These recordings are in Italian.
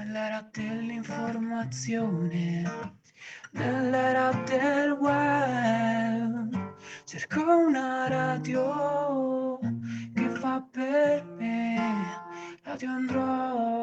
nell'era dell'informazione, nell'era del web. Cerco una radio che fa per me, radio Android,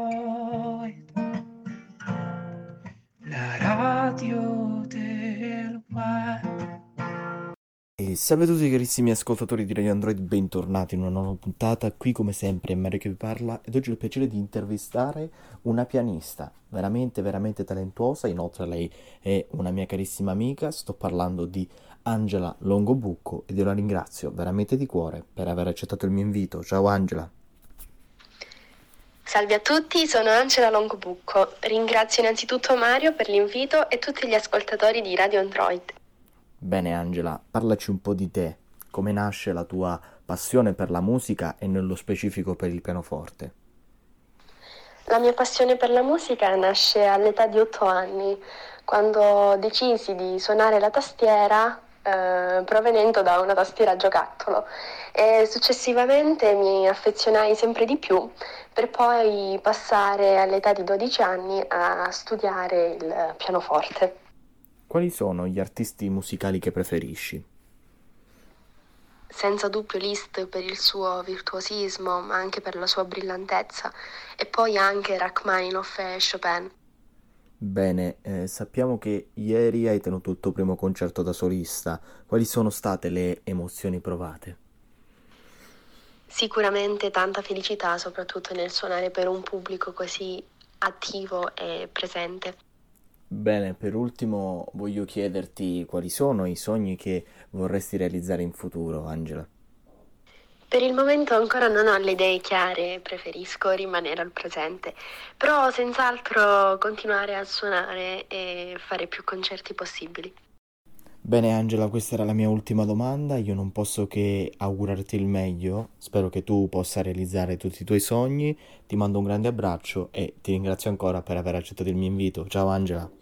salve a tutti carissimi ascoltatori di Radio Android, bentornati in una nuova puntata. Qui come sempre è Mario che vi parla ed oggi ho il piacere di intervistare una pianista veramente veramente talentuosa, inoltre lei è una mia carissima amica, sto parlando di Angela Longobucco ed io la ringrazio veramente di cuore per aver accettato il mio invito. Ciao Angela. Salve a tutti, sono Angela Longobucco. Ringrazio innanzitutto Mario per l'invito e tutti gli ascoltatori di Radio Android. Bene Angela, parlaci un po' di te, come nasce la tua passione per la musica e nello specifico per il pianoforte. La mia passione per la musica nasce all'età di otto anni, quando decisi di suonare la tastiera eh, provenendo da una tastiera a giocattolo e successivamente mi affezionai sempre di più per poi passare all'età di 12 anni a studiare il pianoforte. Quali sono gli artisti musicali che preferisci? Senza dubbio Liszt per il suo virtuosismo, ma anche per la sua brillantezza, e poi anche Rachmaninoff e Chopin. Bene, eh, sappiamo che ieri hai tenuto il tuo primo concerto da solista. Quali sono state le emozioni provate? Sicuramente tanta felicità, soprattutto nel suonare per un pubblico così attivo e presente. Bene, per ultimo voglio chiederti quali sono i sogni che vorresti realizzare in futuro, Angela. Per il momento ancora non ho le idee chiare, preferisco rimanere al presente, però senz'altro continuare a suonare e fare più concerti possibili. Bene Angela, questa era la mia ultima domanda, io non posso che augurarti il meglio, spero che tu possa realizzare tutti i tuoi sogni, ti mando un grande abbraccio e ti ringrazio ancora per aver accettato il mio invito. Ciao Angela.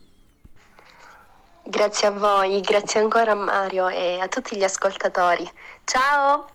Grazie a voi, grazie ancora a Mario e a tutti gli ascoltatori. Ciao!